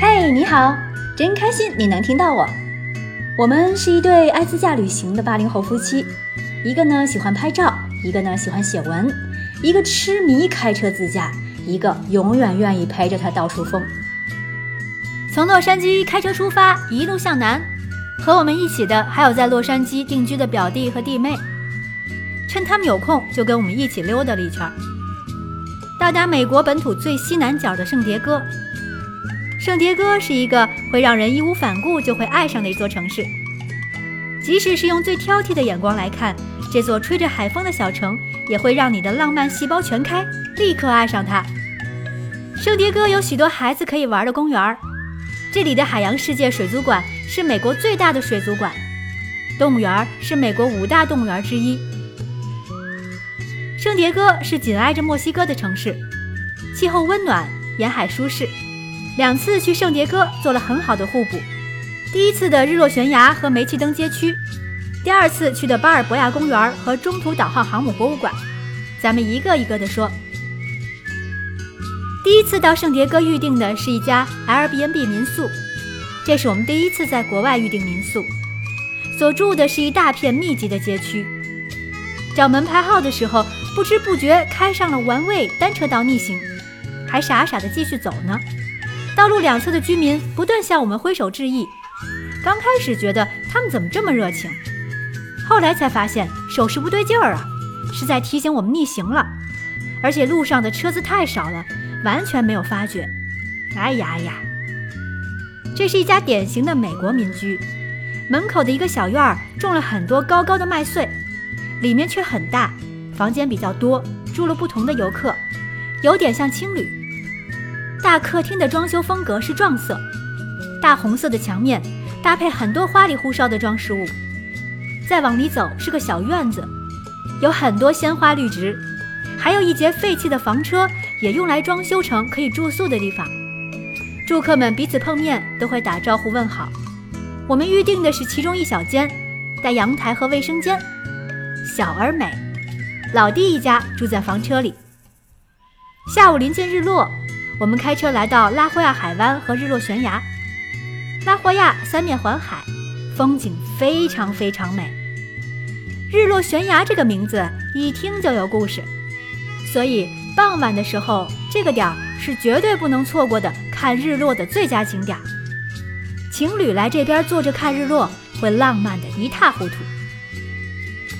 嘿，你好，真开心你能听到我。我们是一对爱自驾旅行的八零后夫妻，一个呢喜欢拍照，一个呢喜欢写文，一个痴迷开车自驾，一个永远愿意陪着他到处疯。从洛杉矶开车出发，一路向南，和我们一起的还有在洛杉矶定居的表弟和弟妹。趁他们有空，就跟我们一起溜达了一圈。到达美国本土最西南角的圣迭戈。圣迭戈是一个会让人义无反顾就会爱上的一座城市。即使是用最挑剔的眼光来看，这座吹着海风的小城，也会让你的浪漫细胞全开，立刻爱上它。圣迭戈有许多孩子可以玩的公园儿，这里的海洋世界水族馆是美国最大的水族馆，动物园是美国五大动物园之一。圣迭戈是紧挨着墨西哥的城市，气候温暖，沿海舒适。两次去圣迭戈做了很好的互补。第一次的日落悬崖和煤气灯街区，第二次去的巴尔博亚公园和中途岛号航母博物馆。咱们一个一个的说。第一次到圣迭戈预定的是一家 Airbnb 民宿，这是我们第一次在国外预订民宿，所住的是一大片密集的街区。找门牌号的时候。不知不觉开上了玩味单车道逆行，还傻傻的继续走呢。道路两侧的居民不断向我们挥手致意。刚开始觉得他们怎么这么热情，后来才发现手势不对劲儿啊，是在提醒我们逆行了。而且路上的车子太少了，完全没有发觉。哎呀哎呀！这是一家典型的美国民居，门口的一个小院儿种了很多高高的麦穗，里面却很大。房间比较多，住了不同的游客，有点像青旅。大客厅的装修风格是撞色，大红色的墙面搭配很多花里胡哨的装饰物。再往里走是个小院子，有很多鲜花绿植，还有一节废弃的房车，也用来装修成可以住宿的地方。住客们彼此碰面都会打招呼问好。我们预定的是其中一小间，带阳台和卫生间，小而美。老弟一家住在房车里。下午临近日落，我们开车来到拉霍亚海湾和日落悬崖。拉霍亚三面环海，风景非常非常美。日落悬崖这个名字一听就有故事，所以傍晚的时候这个点儿是绝对不能错过的看日落的最佳景点。情侣来这边坐着看日落，会浪漫的一塌糊涂。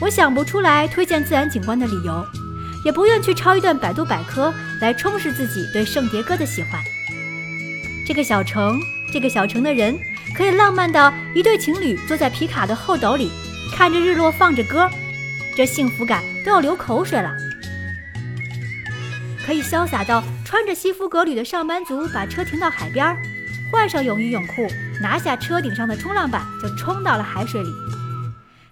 我想不出来推荐自然景观的理由，也不愿去抄一段百度百科来充实自己对圣迭戈的喜欢。这个小城，这个小城的人，可以浪漫到一对情侣坐在皮卡的后斗里，看着日落，放着歌，这幸福感都要流口水了。可以潇洒到穿着西服革履的上班族把车停到海边，换上泳衣泳裤，拿下车顶上的冲浪板，就冲到了海水里。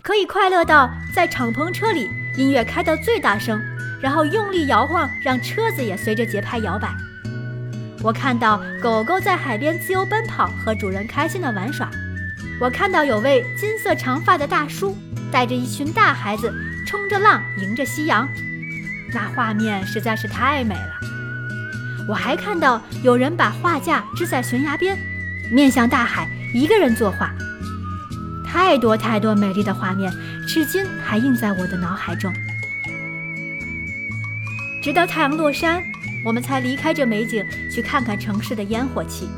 可以快乐到在敞篷车里，音乐开到最大声，然后用力摇晃，让车子也随着节拍摇摆。我看到狗狗在海边自由奔跑，和主人开心的玩耍。我看到有位金色长发的大叔带着一群大孩子冲着浪，迎着夕阳，那画面实在是太美了。我还看到有人把画架支在悬崖边，面向大海，一个人作画。太多太多美丽的画面，至今还印在我的脑海中。直到太阳落山，我们才离开这美景，去看看城市的烟火气。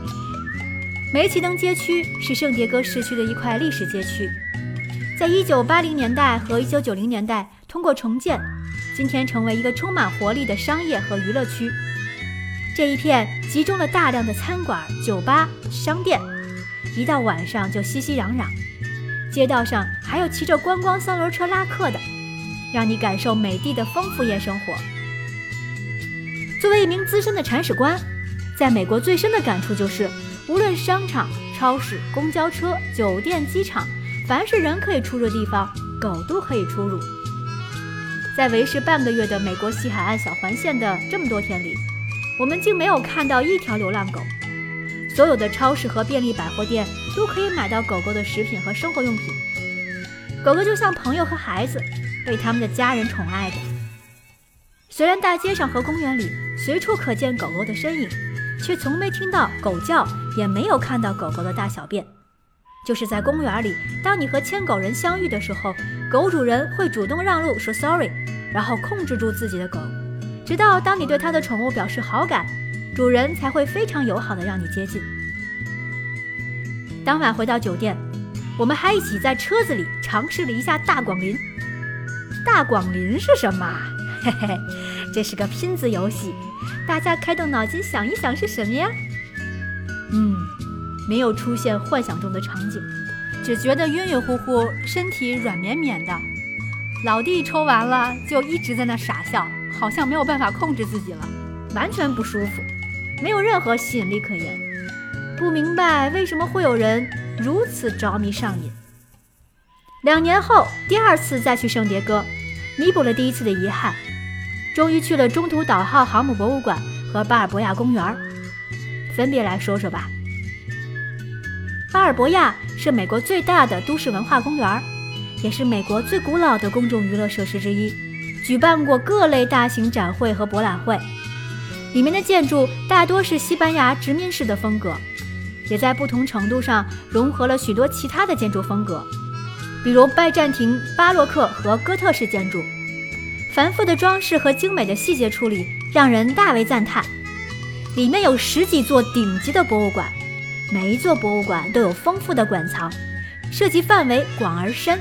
煤气灯街区是圣迭戈市区的一块历史街区，在一九八零年代和一九九零年代通过重建，今天成为一个充满活力的商业和娱乐区。这一片集中了大量的餐馆、酒吧、商店，一到晚上就熙熙攘攘。街道上还有骑着观光三轮车拉客的，让你感受美帝的丰富夜生活。作为一名资深的铲屎官，在美国最深的感触就是，无论商场、超市、公交车、酒店、机场，凡是人可以出入的地方，狗都可以出入。在维持半个月的美国西海岸小环线的这么多天里，我们竟没有看到一条流浪狗。所有的超市和便利百货店都可以买到狗狗的食品和生活用品。狗狗就像朋友和孩子，被他们的家人宠爱着。虽然大街上和公园里随处可见狗狗的身影，却从没听到狗叫，也没有看到狗狗的大小便。就是在公园里，当你和牵狗人相遇的时候，狗主人会主动让路说 sorry，然后控制住自己的狗，直到当你对他的宠物表示好感，主人才会非常友好的让你接近。当晚回到酒店，我们还一起在车子里尝试了一下大广林。大广林是什么？嘿嘿，这是个拼字游戏，大家开动脑筋想一想是什么呀？嗯，没有出现幻想中的场景，只觉得晕晕乎乎，身体软绵绵的。老弟抽完了就一直在那傻笑，好像没有办法控制自己了，完全不舒服，没有任何吸引力可言。不明白为什么会有人如此着迷上瘾。两年后，第二次再去圣迭戈。弥补了第一次的遗憾，终于去了中途岛号航母博物馆和巴尔博亚公园，分别来说说吧。巴尔博亚是美国最大的都市文化公园，也是美国最古老的公众娱乐设施之一，举办过各类大型展会和博览会。里面的建筑大多是西班牙殖民式的风格，也在不同程度上融合了许多其他的建筑风格。比如拜占庭、巴洛克和哥特式建筑，繁复的装饰和精美的细节处理让人大为赞叹。里面有十几座顶级的博物馆，每一座博物馆都有丰富的馆藏，涉及范围广而深，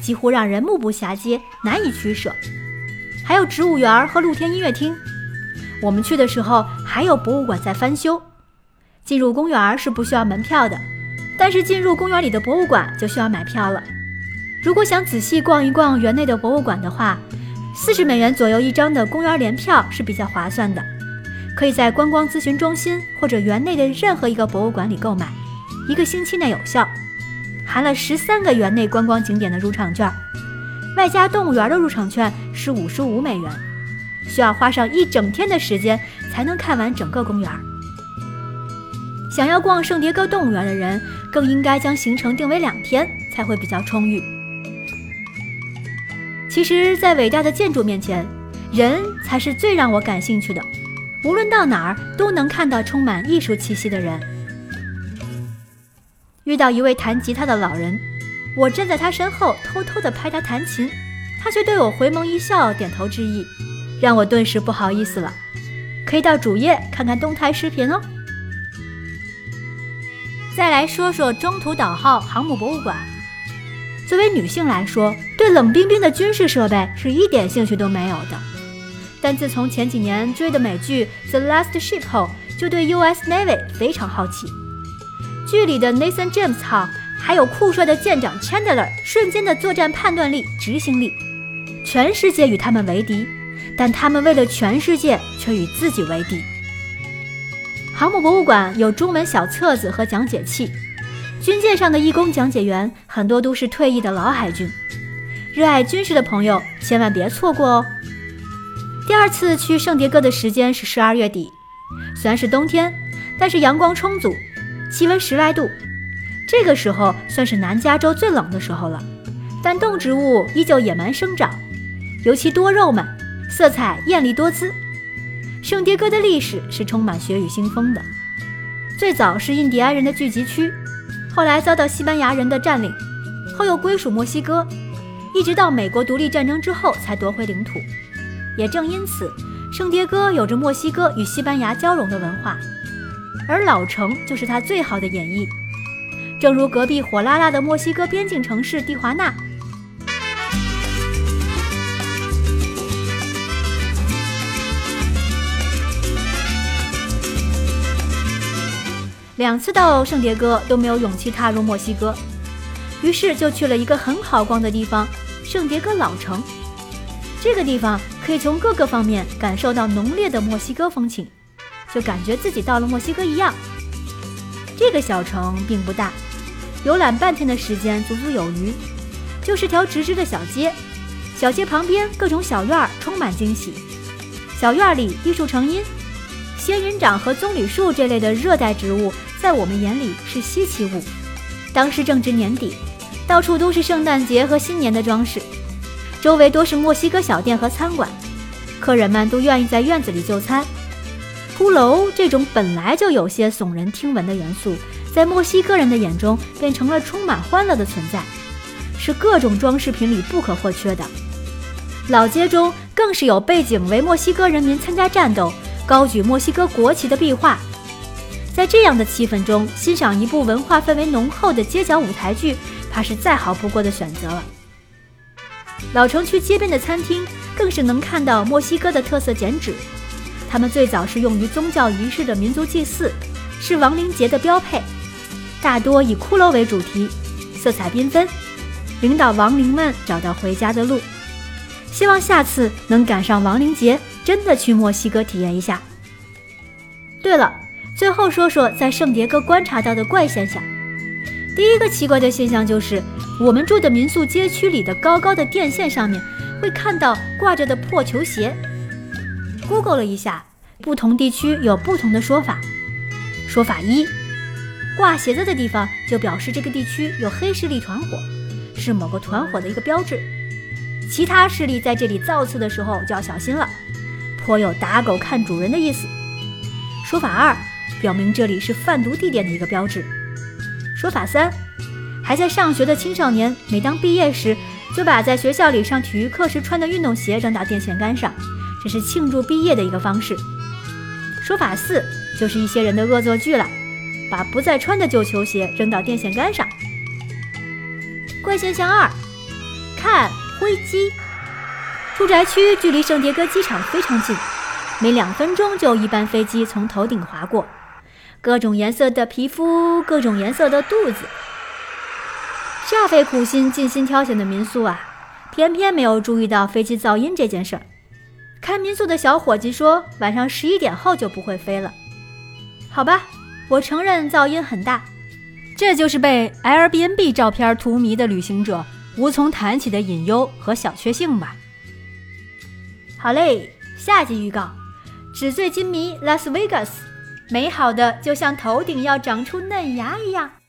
几乎让人目不暇接，难以取舍。还有植物园和露天音乐厅。我们去的时候还有博物馆在翻修。进入公园是不需要门票的，但是进入公园里的博物馆就需要买票了。如果想仔细逛一逛园内的博物馆的话，四十美元左右一张的公园联票是比较划算的，可以在观光咨询中心或者园内的任何一个博物馆里购买，一个星期内有效，含了十三个园内观光景点的入场券，外加动物园的入场券是五十五美元，需要花上一整天的时间才能看完整个公园。想要逛圣迭戈动物园的人，更应该将行程定为两天，才会比较充裕。其实，在伟大的建筑面前，人才是最让我感兴趣的。无论到哪儿，都能看到充满艺术气息的人。遇到一位弹吉他的老人，我站在他身后，偷偷地拍他弹琴，他却对我回眸一笑，点头致意，让我顿时不好意思了。可以到主页看看动态视频哦。再来说说中途岛号航母博物馆。作为女性来说，对冷冰冰的军事设备是一点兴趣都没有的。但自从前几年追的美剧《The Last Ship》后，就对 U.S. Navy 非常好奇。剧里的 Nathan James 号，还有酷帅的舰长 Chandler，瞬间的作战判断力、执行力，全世界与他们为敌，但他们为了全世界却与自己为敌。航母博物馆有中文小册子和讲解器。军舰上的义工讲解员很多都是退役的老海军，热爱军事的朋友千万别错过哦。第二次去圣迭戈的时间是十二月底，虽然是冬天，但是阳光充足，气温十来度，这个时候算是南加州最冷的时候了。但动植物依旧野蛮生长，尤其多肉们，色彩艳丽多姿。圣迭戈的历史是充满血雨腥风的，最早是印第安人的聚集区。后来遭到西班牙人的占领，后又归属墨西哥，一直到美国独立战争之后才夺回领土。也正因此，圣迭戈有着墨西哥与西班牙交融的文化，而老城就是它最好的演绎。正如隔壁火辣辣的墨西哥边境城市蒂华纳。两次到圣迭戈都没有勇气踏入墨西哥，于是就去了一个很好逛的地方——圣迭戈老城。这个地方可以从各个方面感受到浓烈的墨西哥风情，就感觉自己到了墨西哥一样。这个小城并不大，游览半天的时间足足有余。就是条直直的小街，小街旁边各种小院儿充满惊喜。小院里绿树成荫，仙人掌和棕榈树这类的热带植物。在我们眼里是稀奇物。当时正值年底，到处都是圣诞节和新年的装饰，周围多是墨西哥小店和餐馆，客人们都愿意在院子里就餐。骷髅这种本来就有些耸人听闻的元素，在墨西哥人的眼中变成了充满欢乐的存在，是各种装饰品里不可或缺的。老街中更是有背景为墨西哥人民参加战斗、高举墨西哥国旗的壁画。在这样的气氛中，欣赏一部文化氛围浓厚的街角舞台剧，怕是再好不过的选择了。老城区街边的餐厅更是能看到墨西哥的特色剪纸，它们最早是用于宗教仪式的民族祭祀，是亡灵节的标配，大多以骷髅为主题，色彩缤纷，领导亡灵们找到回家的路。希望下次能赶上亡灵节，真的去墨西哥体验一下。对了，最后说说在圣迭戈观察到的怪现象。第一个奇怪的现象就是，我们住的民宿街区里的高高的电线上面会看到挂着的破球鞋。Google 了一下，不同地区有不同的说法。说法一，挂鞋子的地方就表示这个地区有黑势力团伙，是某个团伙的一个标志。其他势力在这里造次的时候就要小心了，颇有打狗看主人的意思。说法二，表明这里是贩毒地点的一个标志。说法三，还在上学的青少年，每当毕业时，就把在学校里上体育课时穿的运动鞋扔到电线杆上，这是庆祝毕业的一个方式。说法四，就是一些人的恶作剧了，把不再穿的旧球鞋扔到电线杆上。怪现象二，看。飞机，住宅区距离圣迭戈机场非常近，每两分钟就有一班飞机从头顶划过。各种颜色的皮肤，各种颜色的肚子，煞费苦心、尽心挑选的民宿啊，偏偏没有注意到飞机噪音这件事儿。开民宿的小伙计说，晚上十一点后就不会飞了。好吧，我承认噪音很大，这就是被 Airbnb 照片荼蘼的旅行者。无从谈起的隐忧和小确幸吧。好嘞，下集预告：纸醉金迷拉斯维加斯，美好的就像头顶要长出嫩芽一样。